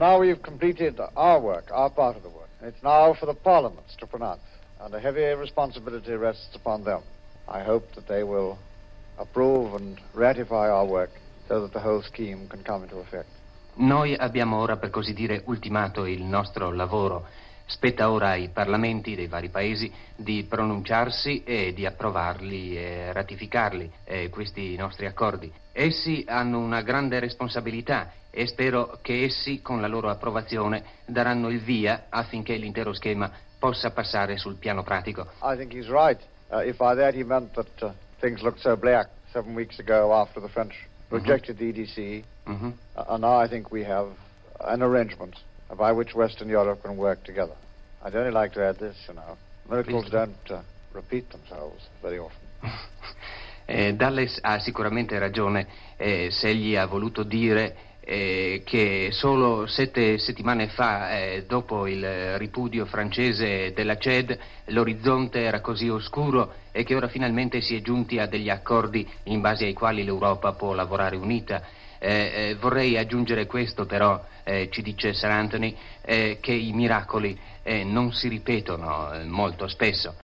now we've completed our work, our part of the work. It's now for the parliaments to pronounce, and a heavy responsibility rests upon them. I hope that they will approve and ratify our work so that the whole scheme can come into effect. Noi abbiamo ora, per così dire, ultimato il nostro lavoro. Spetta ora ai parlamenti dei vari paesi di pronunciarsi e di approvarli e ratificarli, eh, questi nostri accordi. Essi hanno una grande responsabilità e spero che essi, con la loro approvazione, daranno il via affinché l'intero schema possa passare sul piano pratico. I think he's right. Uh, if by that he meant that uh, things looked so black seven weeks ago after the French rejected the EDC, Mhm. uh, and now I think we have an arrangement by which Western Europe can work together. I'd only like to add this, you know. Miracles don't uh, repeat themselves very often. Eh, Dalles ha sicuramente ragione eh, se egli ha voluto dire eh, che solo sette settimane fa, eh, dopo il ripudio francese della CED, l'orizzonte era così oscuro e che ora finalmente si è giunti a degli accordi in base ai quali l'Europa può lavorare unita. Eh, eh, vorrei aggiungere questo però, eh, ci dice Sir Anthony, eh, che i miracoli eh, non si ripetono eh, molto spesso.